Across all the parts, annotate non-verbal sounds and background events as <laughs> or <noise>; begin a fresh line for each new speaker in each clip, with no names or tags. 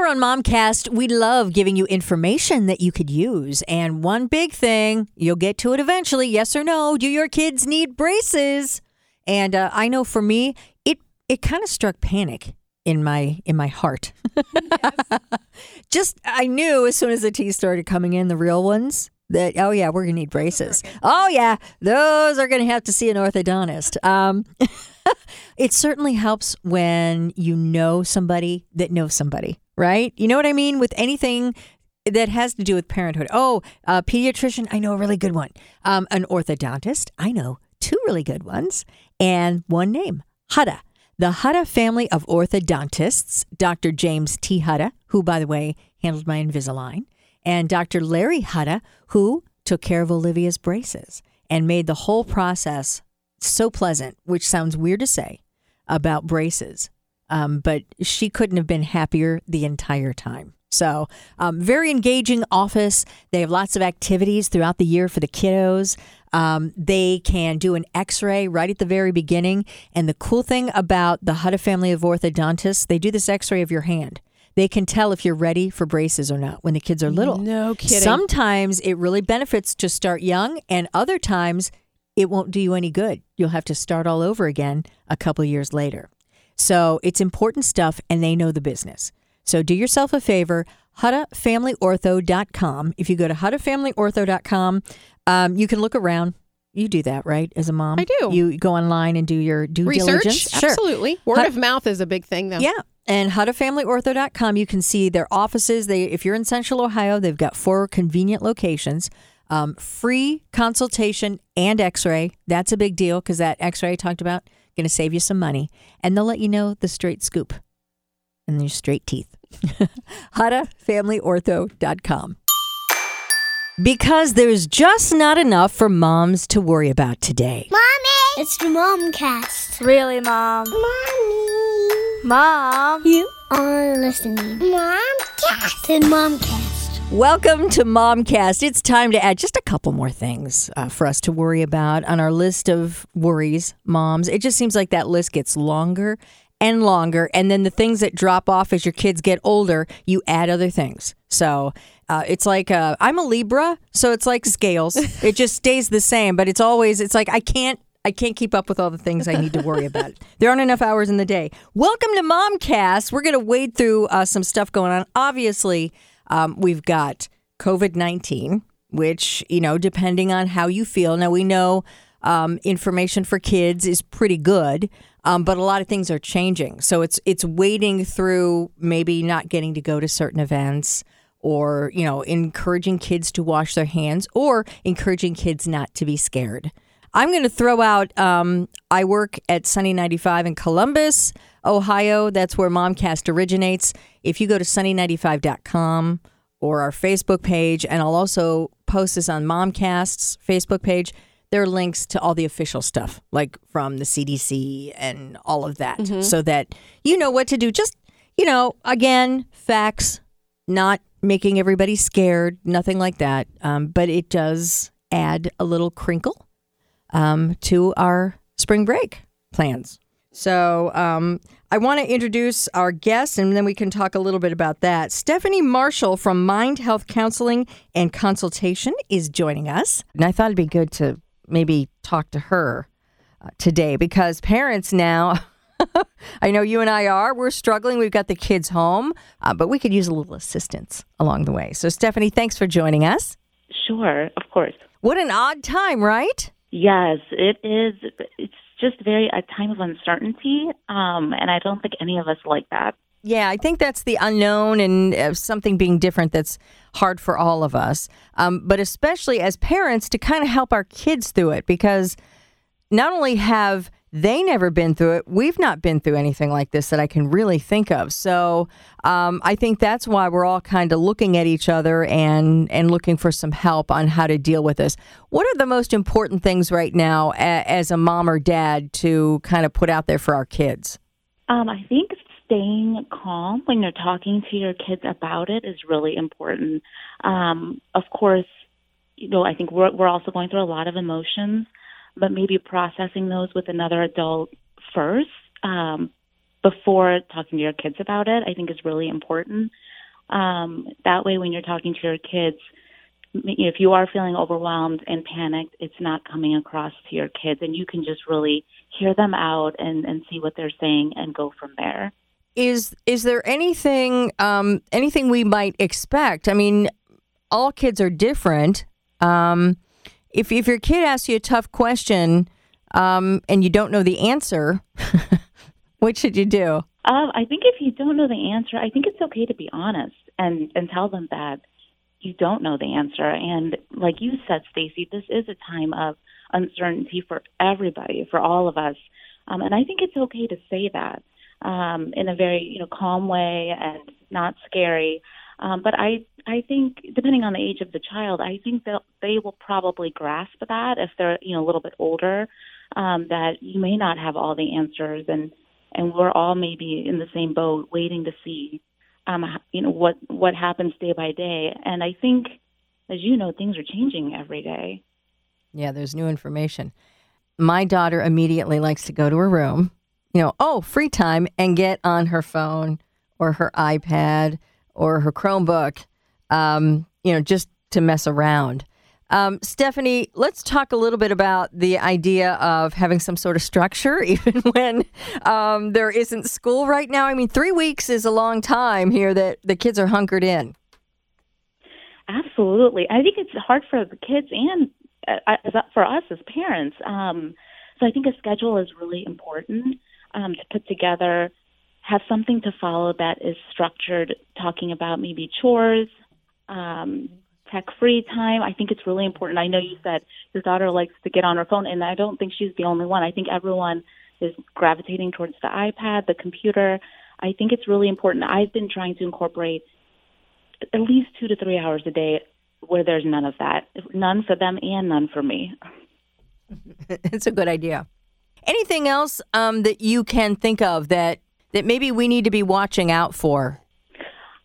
Here on Momcast, we love giving you information that you could use. And one big thing, you'll get to it eventually, yes or no, do your kids need braces? And uh, I know for me, it it kind of struck panic in my in my heart. <laughs> Just I knew as soon as the teeth started coming in, the real ones, that oh yeah, we're gonna need braces. Oh yeah, those are gonna have to see an orthodontist. Um, <laughs> it certainly helps when you know somebody that knows somebody, right? You know what I mean with anything that has to do with parenthood. Oh, a pediatrician, I know a really good one. Um, an orthodontist, I know two really good ones, and one name, Hutta. The Hutta family of orthodontists, Dr. James T. Hutta, who, by the way, handled my Invisalign, and Dr. Larry Hutta, who took care of Olivia's braces and made the whole process so pleasant, which sounds weird to say about braces. Um, but she couldn't have been happier the entire time. So, um, very engaging office. They have lots of activities throughout the year for the kiddos. Um, they can do an x ray right at the very beginning. And the cool thing about the Hutta family of orthodontists, they do this x ray of your hand. They can tell if you're ready for braces or not when the kids are little.
No kidding.
Sometimes it really benefits to start young, and other times it won't do you any good. You'll have to start all over again a couple years later. So it's important stuff, and they know the business. So do yourself a favor, HuttaFamilyOrtho.com. If you go to HuttaFamilyOrtho.com, um, you can look around. You do that, right? As a mom,
I do.
You go online and do your due
Research,
diligence. Sure.
absolutely. Word
Hut-
of mouth is a big thing, though.
Yeah. And HuttaFamilyOrtho.com, you can see their offices. They, if you're in Central Ohio, they've got four convenient locations. Um, free consultation and X-ray. That's a big deal because that X-ray I talked about going to save you some money, and they'll let you know the straight scoop and your straight teeth. <laughs> HuttaFamilyOrtho.com. Because there's just not enough for moms to worry about today.
Mommy! It's the Momcast.
Really, Mom?
Mommy!
Mom?
You are listening. Momcast. The Momcast.
Welcome to Momcast. It's time to add just a couple more things uh, for us to worry about on our list of worries, moms. It just seems like that list gets longer and longer. And then the things that drop off as your kids get older, you add other things. So uh, it's like uh, I'm a Libra, so it's like scales. <laughs> it just stays the same, but it's always, it's like I can't. I can't keep up with all the things I need to worry about. <laughs> there aren't enough hours in the day. Welcome to Momcast. We're going to wade through uh, some stuff going on. Obviously, um, we've got COVID 19, which, you know, depending on how you feel. Now, we know um, information for kids is pretty good, um, but a lot of things are changing. So it's, it's wading through maybe not getting to go to certain events or, you know, encouraging kids to wash their hands or encouraging kids not to be scared. I'm going to throw out. Um, I work at Sunny 95 in Columbus, Ohio. That's where Momcast originates. If you go to sunny95.com or our Facebook page, and I'll also post this on Momcast's Facebook page, there are links to all the official stuff, like from the CDC and all of that, so that you know what to do. Just, you know, again, facts, not making everybody scared, nothing like that. Um, but it does add a little crinkle um, to our spring break plans. So um, I want to introduce our guest, and then we can talk a little bit about that. Stephanie Marshall from Mind Health Counseling and Consultation is joining us, and I thought it'd be good to maybe talk to her uh, today because parents now. <laughs> I know you and I are. We're struggling. We've got the kids home, uh, but we could use a little assistance along the way. So, Stephanie, thanks for joining us.
Sure, of course.
What an odd time, right?
Yes, it is. It's just very a time of uncertainty, um, and I don't think any of us like that.
Yeah, I think that's the unknown and uh, something being different that's hard for all of us. Um, but especially as parents to kind of help our kids through it because not only have they never been through it, we've not been through anything like this that I can really think of. So um, I think that's why we're all kind of looking at each other and and looking for some help on how to deal with this. What are the most important things right now a, as a mom or dad to kind of put out there for our kids?
Um, I think staying calm when you're talking to your kids about it is really important. Um, of course, you know, I think we're we're also going through a lot of emotions, but maybe processing those with another adult first. Um, before talking to your kids about it, I think is really important. Um, that way, when you're talking to your kids, if you are feeling overwhelmed and panicked, it's not coming across to your kids, and you can just really hear them out and, and see what they're saying and go from there.
Is is there anything um, anything we might expect? I mean, all kids are different. Um, if if your kid asks you a tough question um, and you don't know the answer, <laughs> what should you do?
Um, I think if you don't know the answer, I think it's okay to be honest and and tell them that you don't know the answer. And like you said, Stacy, this is a time of uncertainty for everybody, for all of us. Um, and I think it's okay to say that um, in a very you know calm way and not scary. Um, but I I think depending on the age of the child, I think that they will probably grasp that if they're you know a little bit older, um, that you may not have all the answers, and and we're all maybe in the same boat, waiting to see um, you know what what happens day by day. And I think, as you know, things are changing every day.
Yeah, there's new information. My daughter immediately likes to go to her room, you know, oh, free time, and get on her phone or her iPad or her Chromebook, um, you know, just to mess around. Um, Stephanie, let's talk a little bit about the idea of having some sort of structure, <laughs> even when um, there isn't school right now. I mean, three weeks is a long time here that the kids are hunkered in.
Absolutely. I think it's hard for the kids and uh, for us as parents. Um, so I think a schedule is really important um, to put together have something to follow that is structured, talking about maybe chores, um, tech free time. I think it's really important. I know you said your daughter likes to get on her phone, and I don't think she's the only one. I think everyone is gravitating towards the iPad, the computer. I think it's really important. I've been trying to incorporate at least two to three hours a day where there's none of that, none for them and none for me. <laughs>
it's a good idea. Anything else um, that you can think of that that maybe we need to be watching out for?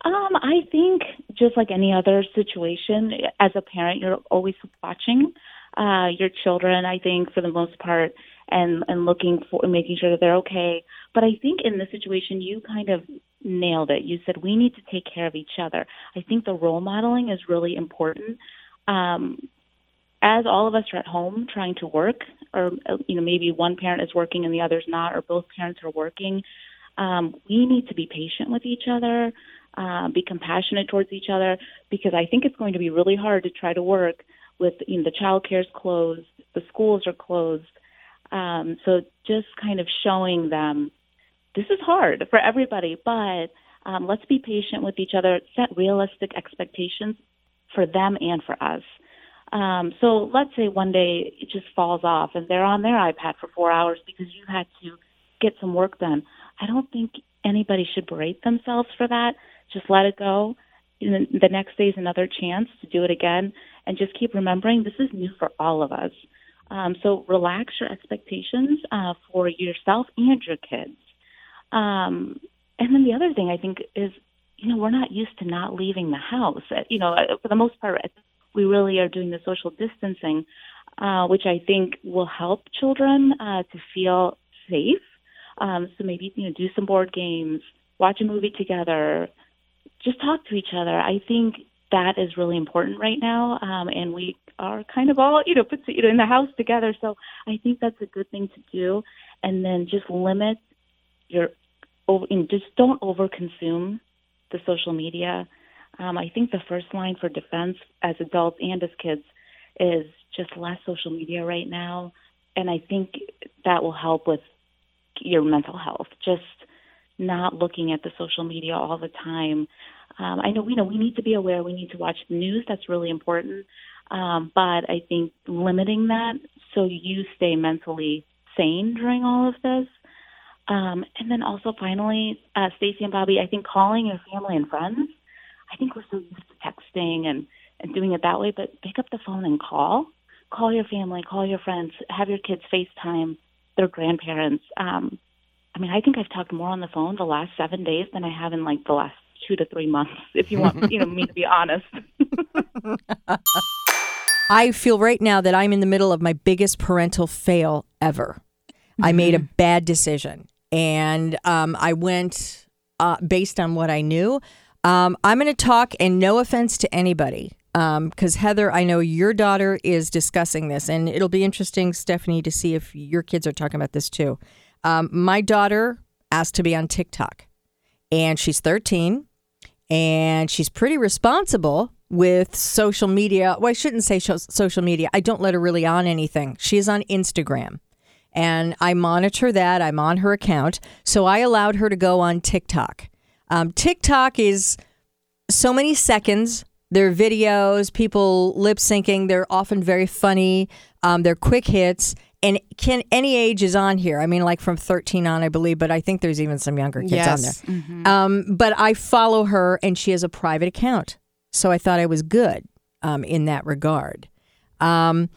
Um, I think just like any other situation, as a parent, you're always watching uh, your children. I think for the most part, and and looking for making sure that they're okay. But I think in this situation, you kind of nailed it. You said we need to take care of each other. I think the role modeling is really important. Um, as all of us are at home trying to work, or you know maybe one parent is working and the other's not, or both parents are working, um, we need to be patient with each other, uh, be compassionate towards each other, because I think it's going to be really hard to try to work with you know, the child care's closed, the schools are closed. Um, so just kind of showing them this is hard for everybody, but um, let's be patient with each other, set realistic expectations for them and for us. Um, so let's say one day it just falls off and they're on their iPad for four hours because you had to get some work done. I don't think anybody should berate themselves for that. Just let it go. The next day is another chance to do it again, and just keep remembering this is new for all of us. Um, so relax your expectations uh, for yourself and your kids. Um, and then the other thing I think is, you know, we're not used to not leaving the house. Uh, you know, uh, for the most part, we really are doing the social distancing, uh, which I think will help children uh, to feel safe um, so maybe you know do some board games, watch a movie together, just talk to each other. I think that is really important right now, um, and we are kind of all you know put you know in the house together. So I think that's a good thing to do, and then just limit your over, and just don't overconsume the social media. Um, I think the first line for defense as adults and as kids is just less social media right now, and I think that will help with your mental health. Just not looking at the social media all the time. Um, I know we know we need to be aware. We need to watch the news. That's really important. Um, but I think limiting that so you stay mentally sane during all of this. Um, and then also finally, uh, Stacy and Bobby, I think calling your family and friends. I think we're so used to texting and and doing it that way, but pick up the phone and call. Call your family, call your friends, have your kids FaceTime their grandparents. Um, I mean, I think I've talked more on the phone the last seven days than I have in like the last two to three months. <laughs> If you want, you know, me to be honest. <laughs>
I feel right now that I'm in the middle of my biggest parental fail ever. Mm-hmm. I made a mm-hmm. bad decision and um, I went uh, based on what I knew. Um, I'm going to talk, and no offense to anybody, because Heather, I know your daughter is discussing this, and it'll be interesting, Stephanie, to see if your kids are talking about this too. Um, my daughter asked to be on TikTok, and she's 13, and she's pretty responsible with social media. Well, I shouldn't say social media. I don't let her really on anything. She's on Instagram. And I monitor that. I'm on her account. So I allowed her to go on TikTok. Um, TikTok is so many seconds. They're videos, people lip syncing. They're often very funny. Um, they're quick hits. And can any age is on here? I mean, like from 13 on, I believe, but I think there's even some younger kids
Yes.
on there. Um, but I follow her, and she has a private account, so I thought I was good um, in that regard. Um,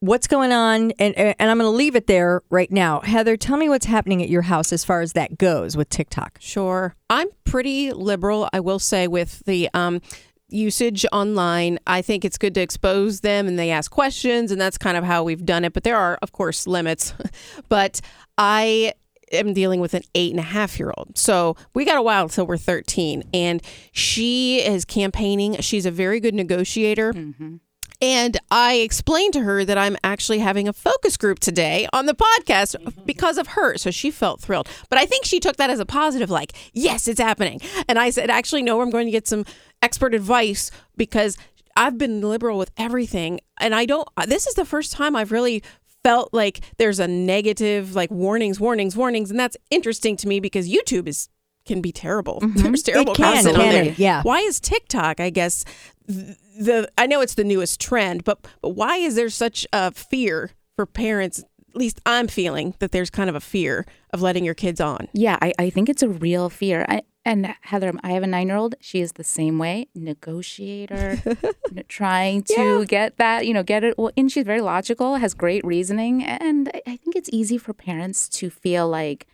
what's going on? And and I'm going to leave it there right now. Heather, tell me what's happening at your house as far as that goes with TikTok.
Sure. I'm pretty liberal, I will say, with the um, usage online. I think it's good to expose them and they ask questions, and that's kind of how we've done it. But there are, of course, limits. <laughs> but I am dealing with an eight and a half year old. So we got a while until we're 13. And she is campaigning. She's a very good negotiator. Mm-hmm. And I explained to her that I'm actually having a focus group today on the podcast mm-hmm. because of her. So she felt thrilled. But I think she took that as a positive, like, yes, it's happening. And I said, actually, no, I'm going to get some expert advice because I've been liberal with everything. And I don't, this is the first time I've really felt like there's a negative, like warnings, warnings, warnings. And that's interesting to me because YouTube is can be terrible. Mm-hmm. There's terrible
can,
content on
can
there.
Yeah.
Why is TikTok, I guess, the I know it's the newest trend, but but why is there such a fear for parents? At least I'm feeling that there's kind of a fear of letting your kids on.
Yeah, I, I think it's a real fear. I, and Heather, I have a nine year old. She is the same way, negotiator, <laughs> trying to get that, you know, get it. Well, and she's very logical, has great reasoning. And I- I think it's easy for parents to feel like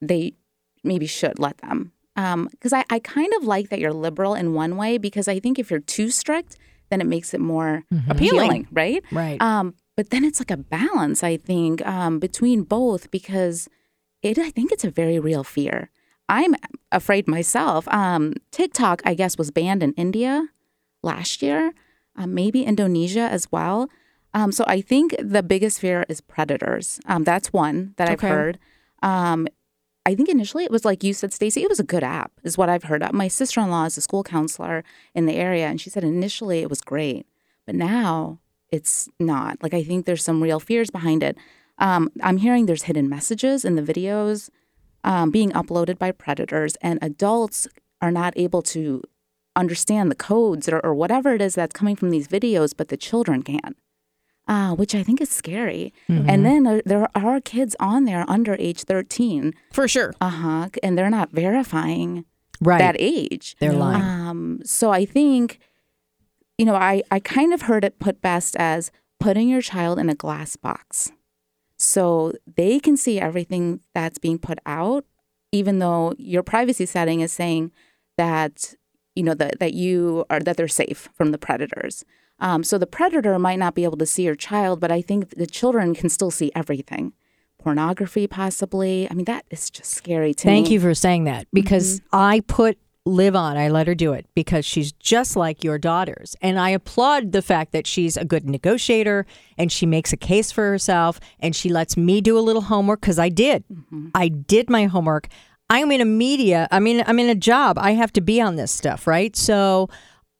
they maybe should let them. Because I, I kind of like that you're liberal in one way, because I think if you're too strict, then it makes it more appealing, right?
Right.
Um, but then it's like a balance, I think, um, between both because it I think it's a very real fear. I'm afraid myself. Um, TikTok, I guess, was banned in India last year, um, maybe Indonesia as well. Um, so I think the biggest fear is predators. Um, that's one that I've
Okay.
heard. Um, I think initially it was like you said, Stacey. It was a good app, is what I've heard. My sister in law is a school counselor in the area, and she said initially it was great, but now it's not. Like I think there's some real fears behind it. Um, I'm hearing there's hidden messages in the videos um, being uploaded by predators, and adults are not able to understand the codes or, or whatever it is that's coming from these videos, but the children can. Uh, which I think is scary. And then there, there are kids on there under age 13,
For sure.
uh huh, and they're not verifying
right.
that age.
They're lying.
Um, so I think, you know, I, I kind of heard it put best as putting your child in a glass box. So they can see everything that's being put out, even though your privacy setting is saying that, you know, that, that you are, that they're safe from the predators. Um, so the predator might not be able to see your child, but I think the children can still see everything. Pornography, possibly. I mean, that is just scary to
Thank
me.
you for saying that because
Mm-hmm.
I put Liv on. I let her do it because she's just like your daughters. And I applaud the fact that she's a good negotiator and she makes a case for herself and she lets me do a little homework because I did.
Mm-hmm.
I did my homework. I'm in a media, I mean, I'm in a job. I have to be on this stuff, right? So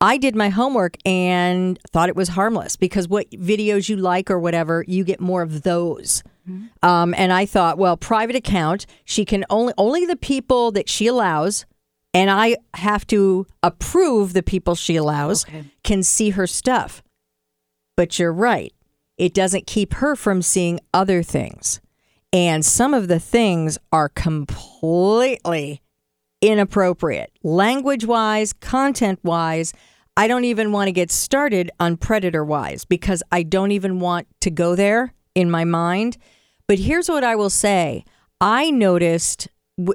I did my homework and thought it was harmless because what videos you like or whatever, you get more of those. Um, and I thought, well, private account, she can only only the people that she allows, and I have to approve the people she allows
Okay.
can see her stuff. But you're right; it doesn't keep her from seeing other things, and some of the things are completely inappropriate, language wise, content wise. I don't even want to get started on predator wise because I don't even want to go there in my mind. But here's what I will say I noticed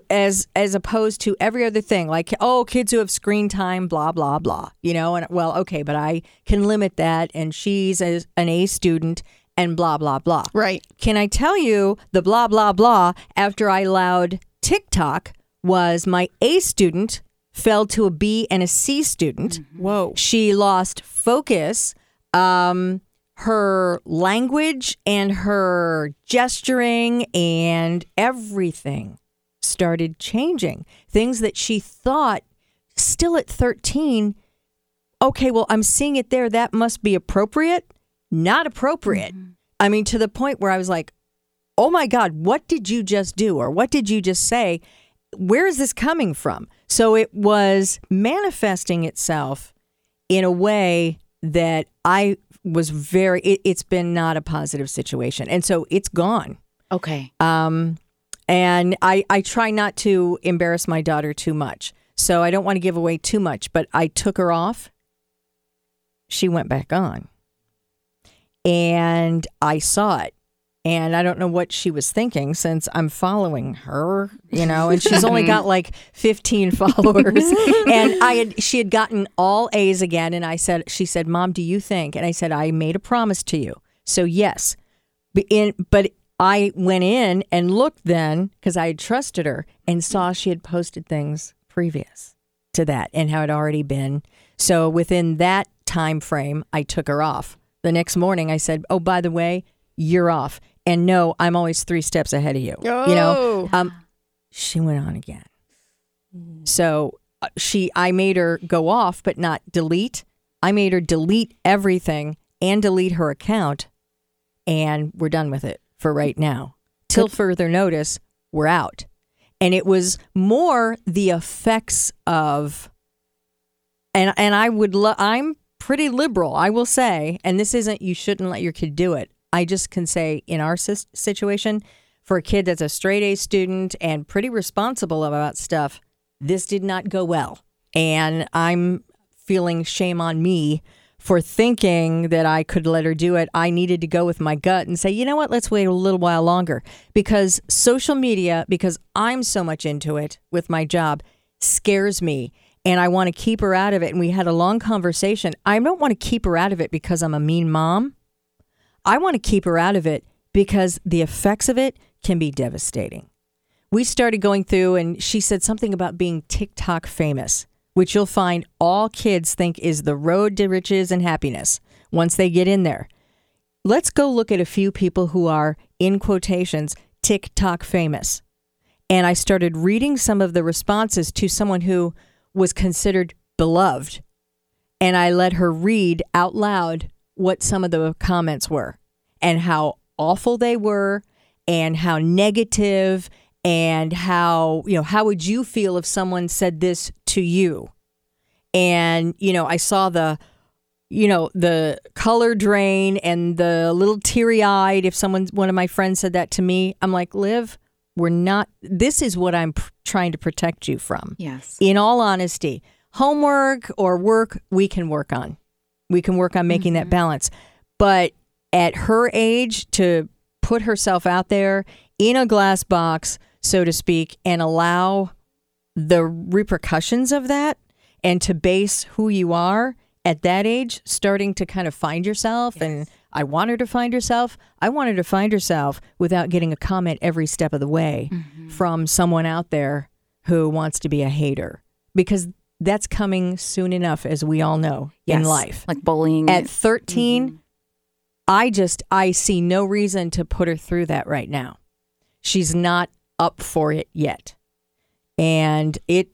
as as opposed to every other thing like oh kids who have screen time blah blah blah you know and well okay but i can limit that and she's a, an a student and blah, blah, blah.
Right.
Can I tell you the blah, blah, blah after I allowed TikTok was my A student fell to a B and a C student.
Whoa.
She lost focus. Um, her language and her gesturing and everything started changing. Things that she thought still at 13, okay, well, I'm seeing it there. That must be appropriate. Not appropriate. I mean, to the point where I was like, oh my God, what did you just do? Or what did you just say? Where is this coming from? So it was manifesting itself in a way that I was very, it, it's been not a positive situation. And so it's gone.
Okay.
Um, and I, I try not to embarrass my daughter too much. So I don't want to give away too much, but I took her off. She went back on. And I saw it. And I don't know what she was thinking since I'm following her, you know, and she's only got <laughs> like 15 followers. <laughs> and I had she had gotten all A's again and I said she said, "Mom, do you think?" And I said, "I made a promise to you." So, yes. But in but I went in and looked then because I had trusted her and saw she had posted things previous to that and how it already been. So within that time frame, I took her off. The next morning, I said, "Oh, by the way, you're off." And no, I'm always three steps ahead of you. You know, um, she went on again. So uh, she, I made her go off, but not delete. I made her delete everything and delete her account, and we're done with it for right mm-hmm. now. Till further notice, we're out. And it was more the effects of, and and I would, lo- I'm pretty liberal, I will say, and this isn't you shouldn't let your kid do it. I just can say in our situation, for a kid that's a straight A student and pretty responsible about stuff, this did not go well. And I'm feeling shame on me for thinking that I could let her do it. I needed to go with my gut and say, you know what, let's wait a little while longer. Because social media, because I'm so much into it with my job, scares me. And I want to keep her out of it. And we had a long conversation. I don't want to keep her out of it because I'm a mean mom. I want to keep her out of it because the effects of it can be devastating. We started going through, and she said something about being TikTok famous, which you'll find all kids think is the road to riches and happiness once they get in there. Let's go look at a few people who are, in quotations, TikTok famous. And I started reading some of the responses to someone who was considered beloved. And I let her read out loud what some of the comments were and how awful they were and how negative and how, you know, how would you feel if someone said this to you? And, you know, I saw the, you know, the color drain and the little teary eyed if someone, one of my friends said that to me. I'm like, Liv, we're not, this is what I'm pr- trying to protect you from.
Yes.
In all honesty, homework or work, we can work on. We can work on making that mm-hmm. balance. But at her age, to put herself out there in a glass box, so to speak, and allow the repercussions of that and to base who you are at that age, starting to kind of find yourself. And I want her to find herself. I want her to find herself without getting a comment every step of the way mm-hmm. from someone out there who wants to be a hater because that's coming soon enough, as we all know in life.
Like bullying.
At 13, mm-hmm. I just I see no reason to put her through that right now. She's not up for it yet. And it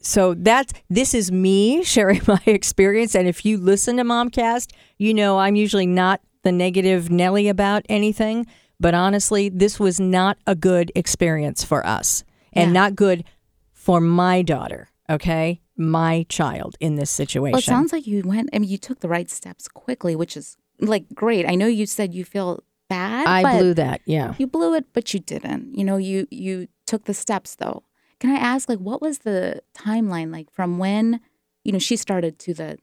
so that's this is me <laughs> sharing my experience and if you listen to Momcast, you know I'm usually not the negative Nelly about anything, but honestly, this was not a good experience for us and
Yeah.
not good for my daughter, okay? My child in this situation.
Well, it sounds like you went. I mean, you took the right steps quickly, which is like great. I know you said you feel bad.
I blew that, yeah.
You blew it, but you didn't. You know, you you took the steps though. Can I ask, like, what was the timeline like from when, you know, she started to the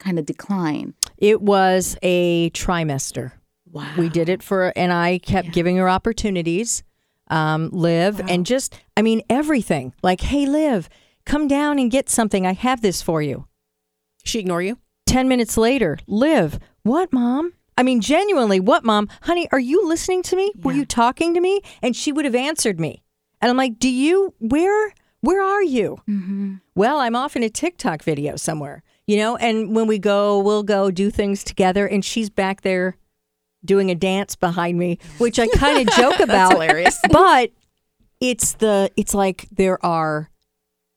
kind of decline?
It was a trimester.
Wow.
We did it for, and I kept giving her opportunities, um, Liv, and just, I mean, everything. Like, hey, Liv, come down and get something. I have this for you.
She ignore you?
10 minutes later, Liv, what, mom? I mean, genuinely, what, mom? Honey, are you listening to me? Were you talking to me? And she would have answered me. And I'm like, do you, where, where are you? Well, I'm off in a TikTok video somewhere, you know? And when we go, we'll go do things together. And she's back there doing a dance behind me, which I kind of <laughs> joke about.
hilarious. <laughs>
But it's the, it's like there are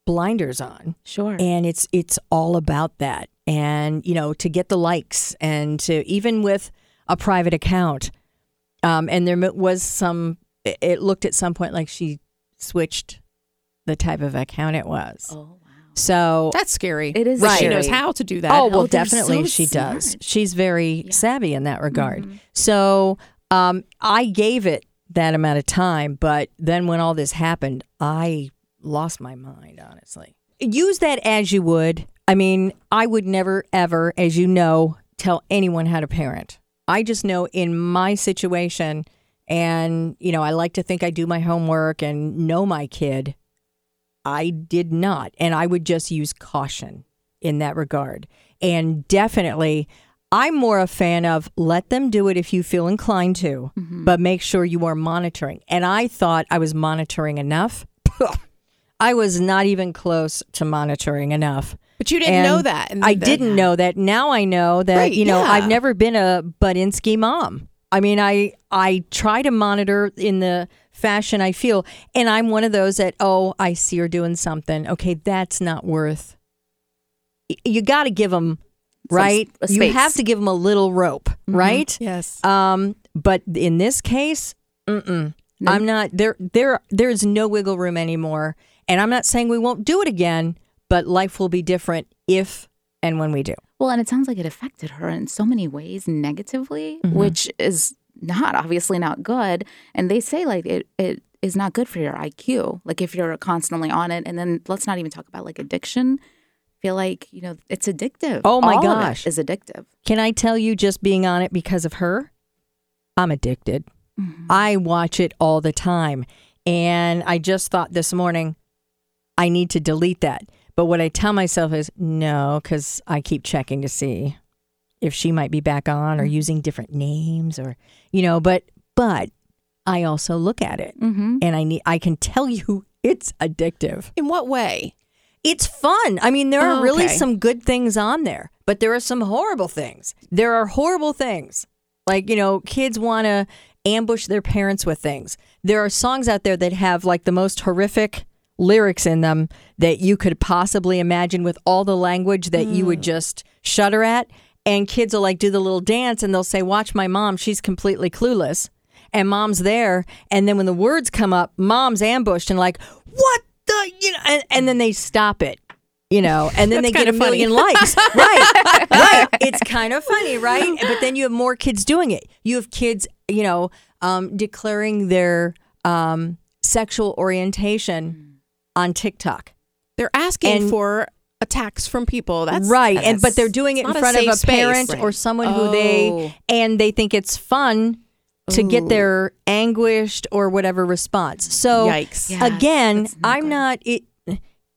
blinders on
Sure.
and it's it's all about that and you know to get the likes and to even with a private account um and there was some it looked at some point like she switched the type of account it was
oh wow.
so
That's scary.
It is
But She knows how to do that.
Oh well,
Oh,
definitely
so
she does. She's very savvy in that regard. So um, I gave it that amount of time, but then when all this happened, I lost my mind. Honestly, use that as you would. I mean, I would never ever, as you know, tell anyone how to parent. I just know in my situation, and you know, I like to think I do my homework and know my kid. I did not. And I would just use caution in that regard. And definitely, I'm more a fan of let them do it if you feel inclined to, mm-hmm. but make sure you are monitoring. And I thought I was monitoring enough. I was not even close to monitoring enough.
But you didn't
And
know that.
I
the-
didn't know that. Now I know that,
Right,
you know,
yeah.
I've never been a Budinsky mom. I mean, I I try to monitor in the fashion I feel, and I'm one of those that oh, I see her doing something. Okay, that's not worth. You got to give them right. You have to give them a little rope, right?
Yes.
Um, but in this case, mm-mm. I'm not there. There, there's no wiggle room anymore. And I'm not saying we won't do it again, but life will be different if and when we do.
Well, and it sounds like it affected her in so many ways negatively,
Mm-hmm.
which is not obviously not good. And they say like it it is not good for your IQ. Like if you're constantly on it, and then let's not even talk about like addiction. Feel like you know it's addictive.
Oh my
All
gosh.
is addictive.
Can I tell you, just being on it because of her, I'm addicted. I watch it all the time. And I just thought this morning, I need to delete that. But what I tell myself is no, because I keep checking to see if she might be back on or using different names or, you know, but, but I also look at it
Mm-hmm.
and I need, I can tell you <laughs> it's addictive.
In what way?
It's fun. I mean, there are
Oh,
really
okay.
some good things on there, but there are some horrible things. There are horrible things. Like, you know, kids want to ambush their parents with things. There are songs out there that have like the most horrific lyrics in them that you could possibly imagine with all the language that you would just shudder at. And kids will like do the little dance and they'll say, Watch my mom. She's completely clueless. And mom's there. And then when the words come up, mom's ambushed and like, What the, you know, and, and then they stop it. You know, and then they get a
funny.
million likes. <laughs> right. Right. It's kind of funny, right? But then you have more kids doing it. You have kids, you know, um, declaring their um, sexual orientation on TikTok.
They're asking
And-
for attacks from people. That's
right. And but they're doing it in
not
front of a
space.
parent or someone who
Oh.
they and they think it's fun to get their anguished or whatever response. So
Yikes.
Yeah.
again,
not
I'm
good.
not it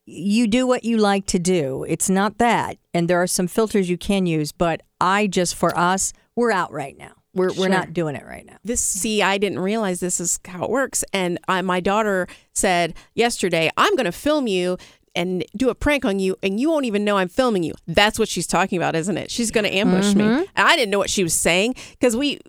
you do what you like to do. It's not that. And there are some filters you can use, but I just for us, we're out right now. We're we're not doing it right now.
this see i didn't realize this is how it works and I, my daughter said yesterday i'm going to film you and do a prank on you and you won't even know i'm filming you that's what she's talking about isn't it she's going to ambush me mm-hmm. and i didn't know what she was saying because we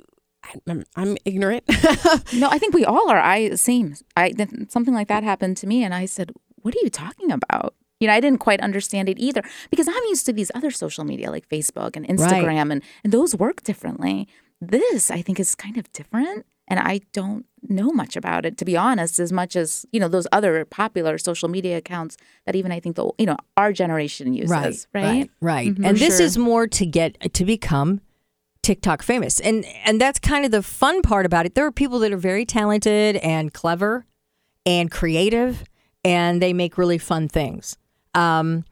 I'm, I'm ignorant <laughs>
No, I think we all are. I same. I th- something like that happened to me, and I said, "What are you talking about?" You know, I didn't quite understand it either because I'm used to these other social media like Facebook and Instagram, and and those work differently. This, I think, is kind of different, and I don't know much about it to be honest. As much as you know, those other popular social media accounts that even I think the you know our generation uses, right?
right, right. And this
sure.
is more to get to become TikTok famous, and and that's kind of the fun part about it. There are people that are very talented and clever and creative, and they make really fun things. Um,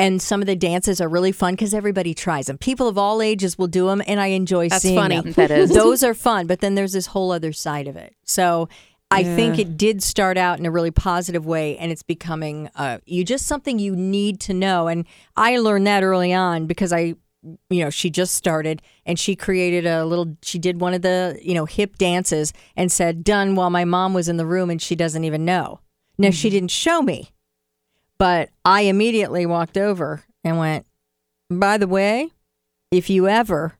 and some of the dances are really fun because everybody tries them. People of all ages will do them, and I enjoy
That's
seeing
funny.
them.
That is. <laughs>
Those are fun, but then there's this whole other side of it. So I think it did start out in a really positive way, and it's becoming uh, you just something you need to know. And I learned that early on because I you know, she just started and she created a little, she did one of the, you know, hip dances and said, done while my mom was in the room and she doesn't even know. Now, she didn't show me, but I immediately walked over and went, by the way, if you ever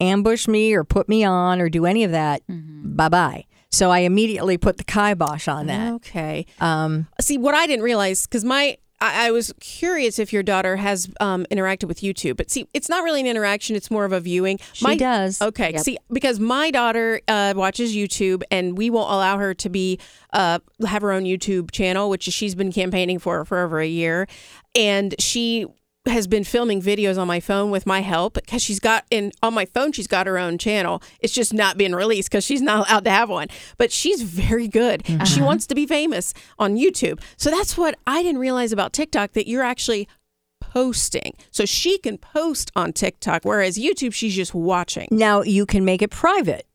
ambush me or put me on or do any of that, bye bye. So I immediately put the kibosh on that.
Okay.
Um,
See, what I didn't realize, because my, I, I was curious if your daughter has um, interacted with YouTube, but see, it's not really an interaction; it's more of a viewing.
She does.
Okay. See, because my daughter uh, watches YouTube, and we won't allow her to be uh, have her own YouTube channel, which she's been campaigning for for over a year, and she has been filming videos on my phone with my help because she's got in on my phone she's got her own channel. It's just not being released because she's not allowed to have one. But she's very good. Mm-hmm. She uh-huh. wants to be famous on youtube. So that's what i didn't realize about tiktok that you're actually posting. So she can post on tiktok whereas youtube she's just watching.
Now you can make it private.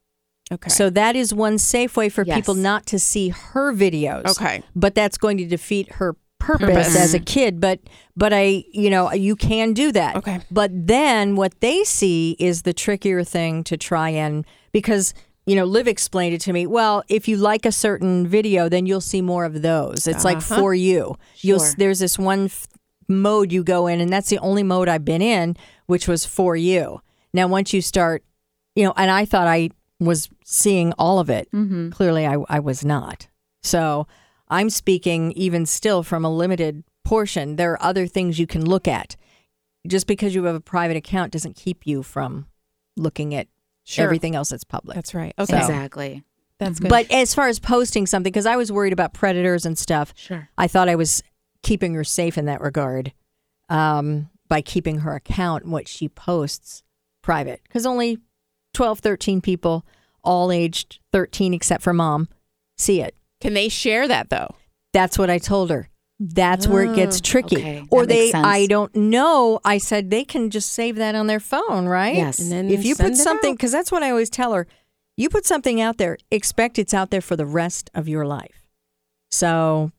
okay.
So that is one safe way for
Yes.
people not to see her videos.
Okay.
But that's going to defeat her purpose,
Purpose.
as a kid. But but I you know, you can do that.
Okay.
But then what they see is the trickier thing to try and because you know, Liv explained it to me. Well, if you like a certain video, then you'll see more of those. It's like
Uh-huh.
for you. You'll there's this one f- mode you go in, and that's the only mode I've been in, which was for you. Now, once you start, you know, and I thought I was seeing all of it.
Mm-hmm.
Clearly, I, I was not. So I'm speaking even still from a limited portion. There are other things you can look at. Just because you have a private account doesn't keep you from looking at
Sure.
everything else that's public.
that's right okay
Exactly.
that's good
But as far as posting something, because I was worried about predators and stuff,
Sure.
I thought I was keeping her safe in that regard um, by keeping her account and what she posts private. Because only 12, 13 people, all aged 13 except for mom, see it.
Can they share that though
That's what I told her. That's where it oh, gets tricky.
okay.
Or they,
sense.
I don't know. I said they can just save that on their phone, right?
Yes.
And then
if you put something, because that's what I always tell her, you put something out there, expect it's out there for the rest of your life. So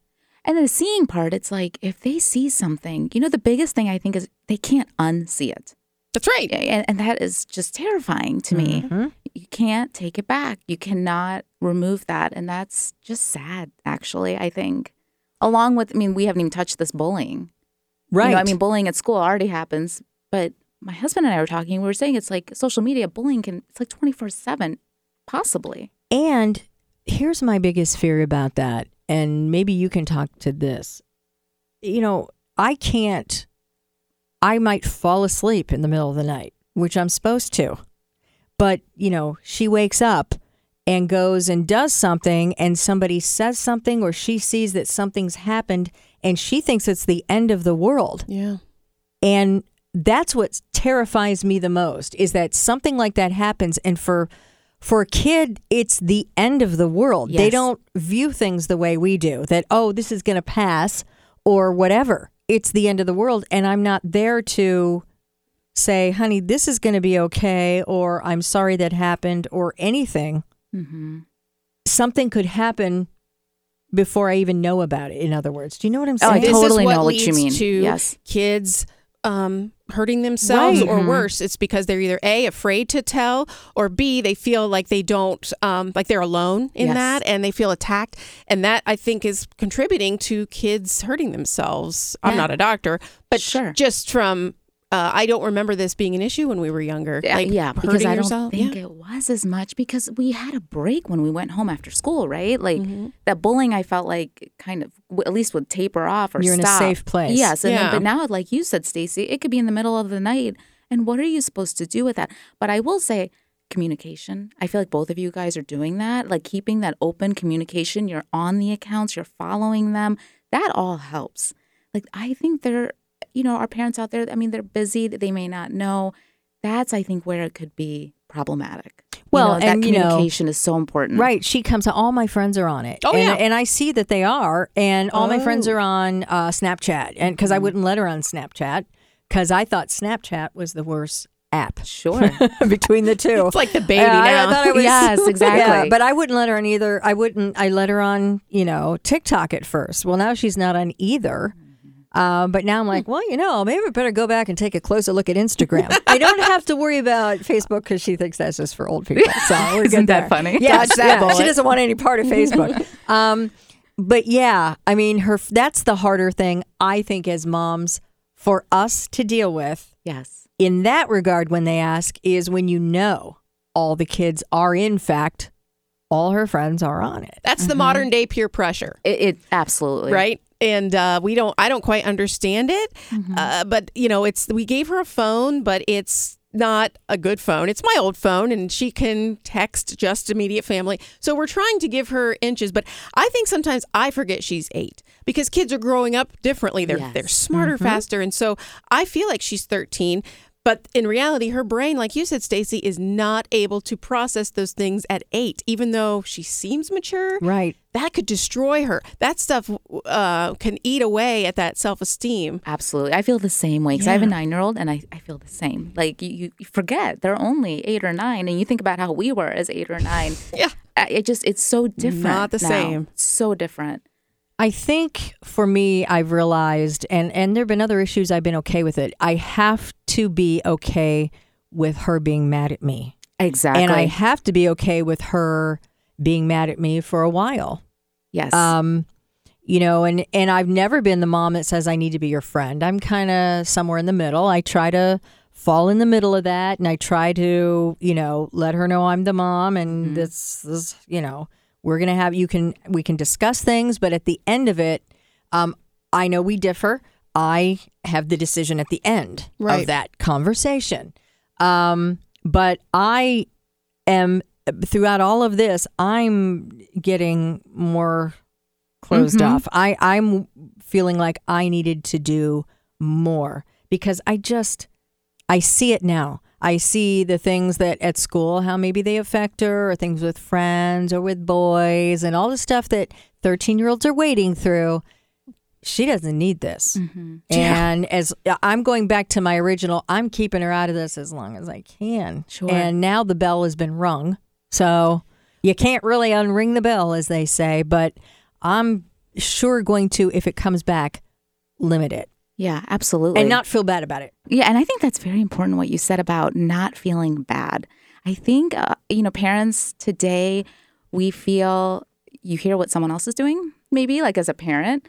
And the seeing part, it's like if they see something, you know, the biggest thing I think is they can't unsee it.
that's right
And, and that is just terrifying to me.
Mm-hmm.
You can't take it back. You cannot remove that. And that's just sad, actually, I think. Along with, I mean, we haven't even touched this bullying.
right.
You know, I mean, bullying at school already happens, but my husband and I were talking. We were saying it's like social media bullying can, it's like 24 7, possibly.
And here's my biggest fear about that. And maybe you can talk to this. You know, I can't, I might fall asleep in the middle of the night, which I'm supposed to. But, you know, she wakes up and goes and does something, and somebody says something, or she sees that something's happened, and she thinks it's the end of the world.
yeah
And that's what terrifies me the most is that something like that happens and for for a kid it's the end of the world. They don't view things the way we do that oh this is going to pass or whatever. It's the end of the world and I'm not there to say honey this is going to be okay or I'm sorry that happened or anything.
Mm-hmm.
Something could happen before I even know about it in other words. Do you know what I'm
Oh, I
saying?
this
totally
is what
know what you
leads
mean.
To
Yes.
kids um, hurting themselves,
Right.
or
Mhm.
worse, it's because they're either a afraid to tell, or b they feel like they don't, um, like they're alone in
Yes.
that, and they feel attacked, and that I think is contributing to kids hurting themselves. I'm not a doctor, but
Sure.
just from. Uh, I don't remember this being an issue when we were younger.
Yeah,
like
yeah, because
hurting
I don't
yourself.
think
yeah.
it was as much because we had a break when we went home after school, right? Like
Mm-hmm.
that bullying, I felt like kind of at least would taper off or
You're in a
stop.
safe place.
Yes, and
Yeah.
then, but now, like you said, Stacey, it could be in the middle of the night, and what are you supposed to do with that? But I will say, communication. I feel like both of you guys are doing that, like keeping that open communication. You're on the accounts, you're following them. That all helps. Like I think they're, you know, our parents out there. I mean, they're busy. They may not know. That's I think where it could be problematic. You
Well,
know, that
and, you know,
communication is so important.
Right. She comes, all my friends are on it.
Oh,
and,
yeah.
And I see that they are. And all my friends
Oh.
are on uh, Snapchat. And because I wouldn't let her on Snapchat because I thought Snapchat was the worst app
Sure. <laughs>
between the two.
It's like the baby
Yeah, I-
now.
I, thought it was,
Yes, <laughs> exactly.
Yeah, but I wouldn't let her on either. I wouldn't. I let her on, you know, TikTok at first. Well, now she's not on either. Um, but now I'm like, well, you know, maybe I better go back and take a closer look at Instagram. <laughs> I don't have to worry about Facebook because she thinks that's just for old people. <laughs> So we're
Isn't that
there.
funny?
Dodge
yeah. She doesn't want any part of Facebook. <laughs> um, but yeah, I mean, her that's the harder thing I think as moms for us to deal with
Yes.
in that regard when they ask is when you know all the kids are in fact all her friends are on it.
That's the modern day peer pressure.
It, it absolutely.
right and uh, we don't i don't quite understand it
Mm-hmm.
uh, but you know it's we gave her a phone but it's not a good phone it's my old phone and she can text just immediate family so we're trying to give her inches but i think sometimes i forget she's eight because kids are growing up differently they're
Yes.
they're smarter
Mm-hmm.
faster and so i feel like she's 13 but in reality, her brain, like you said, Stacy, is not able to process those things at eight, even though she seems mature
Right.
that could destroy her. That stuff uh, can eat away at that self esteem.
Absolutely. I feel the same way because I have a nine year old and I, I feel the same. Like you, you forget they're only eight or nine and you think about how we were as eight or nine. <laughs>
Yeah.
It just, it's so different.
Not the
now.
same.
So different.
I think for me, I've realized, and and there've been other issues. I've been okay with it. I have to be okay with her being mad at me,
Exactly.
and I have to be okay with her being mad at me for a while.
yes.
Um, you know, and and I've never been the mom that says I need to be your friend. I'm kind of somewhere in the middle. I try to fall in the middle of that, and I try to, you know, let her know I'm the mom, and this, this, you know, we're gonna have you can we can discuss things, but at the end of it, um, I know we differ. I have the decision at the end
Right.
of that conversation. Um, but I am throughout all of this, I'm getting more closed
Mhm.
off. I I'm feeling like I needed to do more because I just I see it now. I see the things that at school, how maybe they affect her, or things with friends or with boys, and all the stuff that 13 year olds are wading through. She doesn't need this. Mm-hmm. And as uh, I'm going back to my original, I'm keeping her out of this as long as I can.
Sure.
And now the bell has been rung. So you can't really unring the bell, as they say, but I'm sure going to, if it comes back, limit it
yeah, absolutely.
and not feel bad about it.
Yeah, and I think that's very important what you said about not feeling bad. I think uh, you know parents today we feel you hear what someone else is doing maybe like as a parent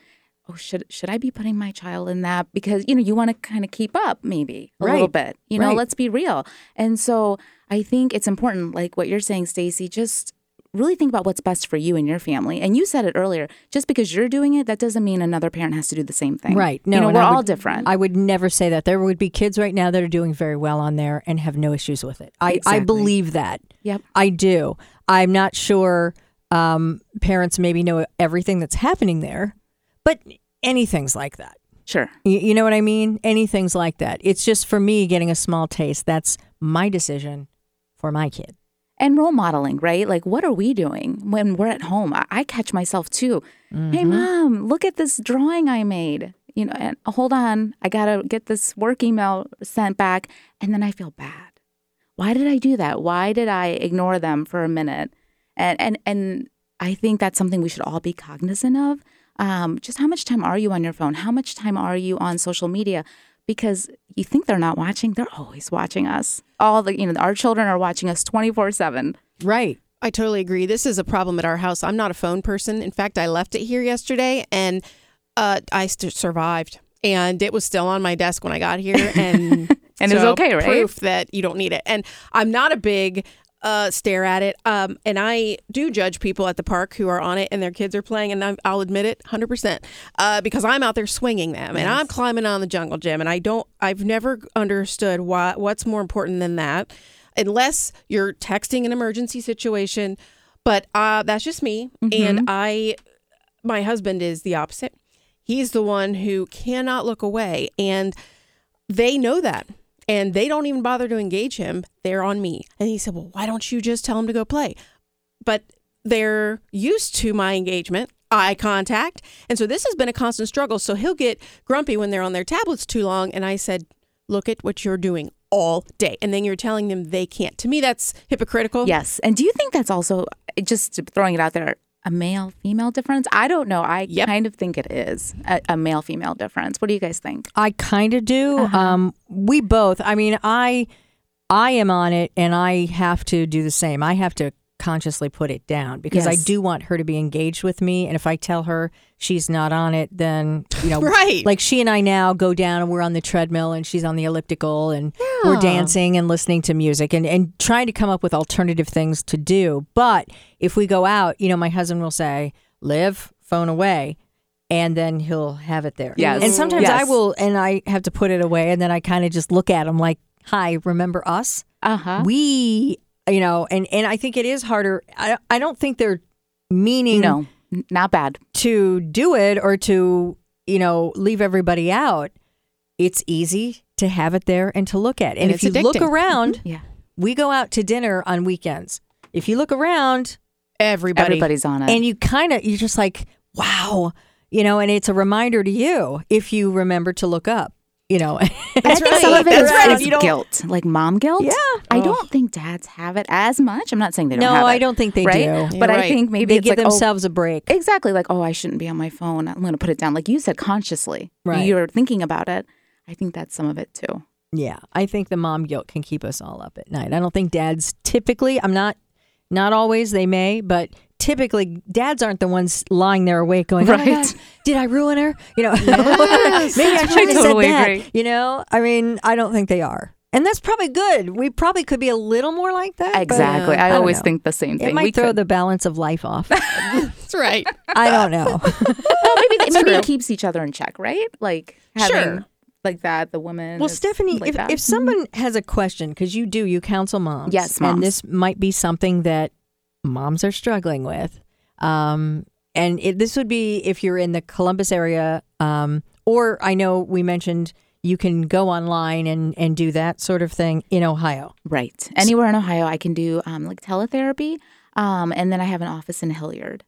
oh should should I be putting my child in that because you know you want to kind of keep up maybe a little bit you know
Right.
let's be real and so I think it's important like what you're saying Stacy just really think about what's best for you and your family and you said it earlier just because you're doing it that doesn't mean another parent has to do the same thing
Right.
you
No,
know we're all different
I would never say that. There would be kids right now that are doing very well on there and have no issues with it. I, I believe that.
Yep.
I do. I'm not sure um, parents maybe know everything that's happening there, but anything's like that.
sure
You, you know what I mean? Anything's like that. It's just for me getting a small taste. That's my decision for my kid.
And role modeling, right? Like, what are we doing when we're at home? I, I catch myself too. Hey, mom, look at this drawing I made. You know, and hold on, I gotta get this work email sent back, and then I feel bad. Why did I do that? Why did I ignore them for a minute? And and and I think that's something we should all be cognizant of. Um, just how much time are you on your phone? How much time are you on social media? Because you think they're not watching, they're always watching us. All the you know, our children are watching us twenty four seven.
Right.
I totally agree. This is a problem at our house. I'm not a phone person. In fact, I left it here yesterday and uh, I st- survived. And it was still on my desk when I got here. <laughs> And,
And it was okay, right?
Proof that you don't need it. And I'm not a big uh, stare at it. Um, and I do judge people at the park who are on it and their kids are playing. And I'm, I'll admit it 100% uh, because I'm out there swinging them and I'm climbing on the jungle gym. And I don't, I've never understood why, what's more important than that unless you're texting an emergency situation. But uh, that's just me. And I, my husband is the opposite. He's the one who cannot look away. And they know that. And they don't even bother to engage him. They're on me. And he said, Well, why don't you just tell him to go play? But they're used to my engagement, eye contact. And so this has been a constant struggle. So he'll get grumpy when they're on their tablets too long. And I said, Look at what you're doing all day. And then you're telling them they can't. To me, that's hypocritical.
Yes. And do you think that's also just throwing it out there? A male female difference. I don't know. I
Yep.
kind of think it is a, a male female difference. What do you guys think?
I kind of do.
Uh-huh.
Um, we both. I mean, I I am on it, and I have to do the same. I have to consciously put it down because I do want her to be engaged with me. And if I tell her she's not on it, then you know, <laughs>
Right.
Like she and I now go down, and we're on the treadmill, and she's on the elliptical, and we're dancing and listening to music, and and trying to come up with alternative things to do. But if we go out, you know, my husband will say, "Liv phone away." And then he'll have it there.
Yes.
And sometimes I will, and I have to put it away, and then I kind of just look at him like, "Hi, remember us?
Uh huh.
We, you know." And and I think it is harder. I I don't think they're meaning
No, not bad.
to do it or to you know leave everybody out. It's easy to have it there and to look at. And,
And
if you
it's
look
addicting.
around, mm-hmm.
Yeah.
we go out to dinner on weekends. If you look around
Everybody.
Everybody's on it.
and you kind of you're just like, wow, you know, and it's a reminder to you if you remember to look up, you know. <laughs>
That's
I think some
right.
of it
That's
is-
right.
is
If you
guilt, like mom guilt.
Yeah.
I
Oh.
don't think dads have it as much. I'm not saying they don't
no,
have it.
I don't think they
right?
do.
But
You're
I
right.
think maybe
They
it's
give
like, oh,
themselves a break.
Exactly. Like, oh, I shouldn't be on my phone. I'm going to put it down. Like you said, consciously.
Right.
You're thinking about it. I think that's some of it too.
Yeah, I think the mom guilt can keep us all up at night. I don't think dads typically, I'm not not always they may, but typically dads aren't the ones lying there awake going, "Oh my
Right.
God, did I ruin her?" You know, <laughs> maybe I should have
totally
said that.
agree.
You know, I mean, I don't think they are. And that's probably good. We probably could be a little more like that. but
Exactly. Uh, I,
don't
always
know.
think the same thing.
it might
We
throw
could-
the balance of life off. <laughs>
That's right. <laughs>
I don't know.
well, maybe they, maybe
true.
it keeps each other in check, right? Like having
Sure.
like that, the woman.
Well, Stephanie,
like
if,
that.
if mm-hmm. someone has a question, because you do, you counsel moms.
Yes, moms.
And this might be something that moms are struggling with. Um, and it, this would be if you're in the Columbus area, um, or I know we mentioned you can go online and, and do that sort of thing in Ohio.
right anywhere in Ohio, I can do um, like teletherapy, um, and then I have an office in Hilliard.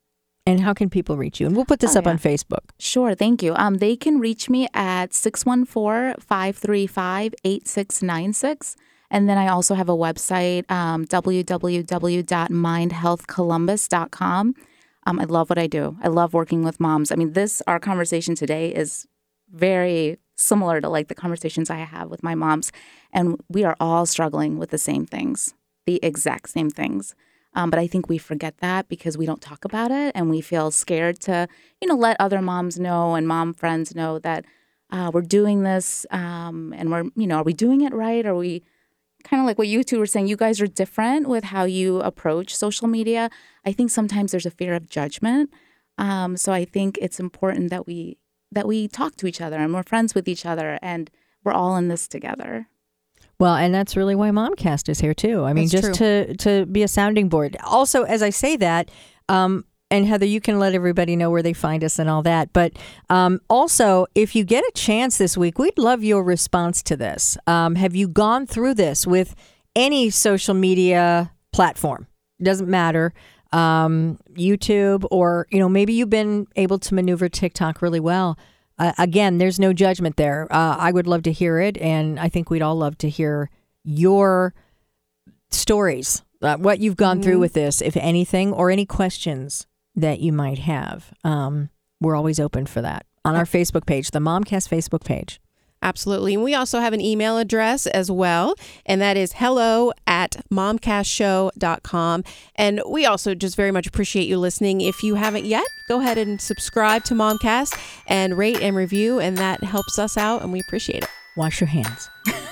And how can people reach you? And we'll put this
Oh,
up
yeah.
on Facebook.
Sure, thank you. Um, they can reach me at 614-535-8696. And then I also have a website, um, www.mindhealthcolumbus.com. Um, I love what I do. I love working with moms. I mean, this, our conversation today is very similar to like the conversations I have with my moms. And we are all struggling with the same things, the exact same things. Um, but I think we forget that because we don't talk about it and we feel scared to, you know, let other moms know and mom friends know that uh, we're doing this um, and we're, you know, are we doing it right? Are we kind of like what you two were saying? You guys are different with how you approach social media. I think sometimes there's a fear of judgment. Um, so I think it's important that we that we talk to each other and we're friends with each other and we're all in this together.
Well, and that's really why Momcast is here too. I mean,
That's
just to to be a sounding board. Also, as I say that, um, and Heather, you can let everybody know where they find us and all that. But um, also, if you get a chance this week, we'd love your response to this. Um, have you gone through this with any social media platform? Doesn't matter. Um, YouTube, or you know, maybe you've been able to maneuver TikTok really well. Uh, again, there's no judgment there. Uh, I would love to hear it, and I think we'd all love to hear your stories, uh, what you've gone through with this, if anything, or any questions that you might have. Um, we're always open for that on our Facebook page, the Momcast Facebook page.
Absolutely. And we also have an email address as well, and that is hello at momcastshow.com. And we also just very much appreciate you listening. If you haven't yet, go ahead and subscribe to Momcast and rate and review, and that helps us out, and we appreciate it.
Wash your hands. <laughs>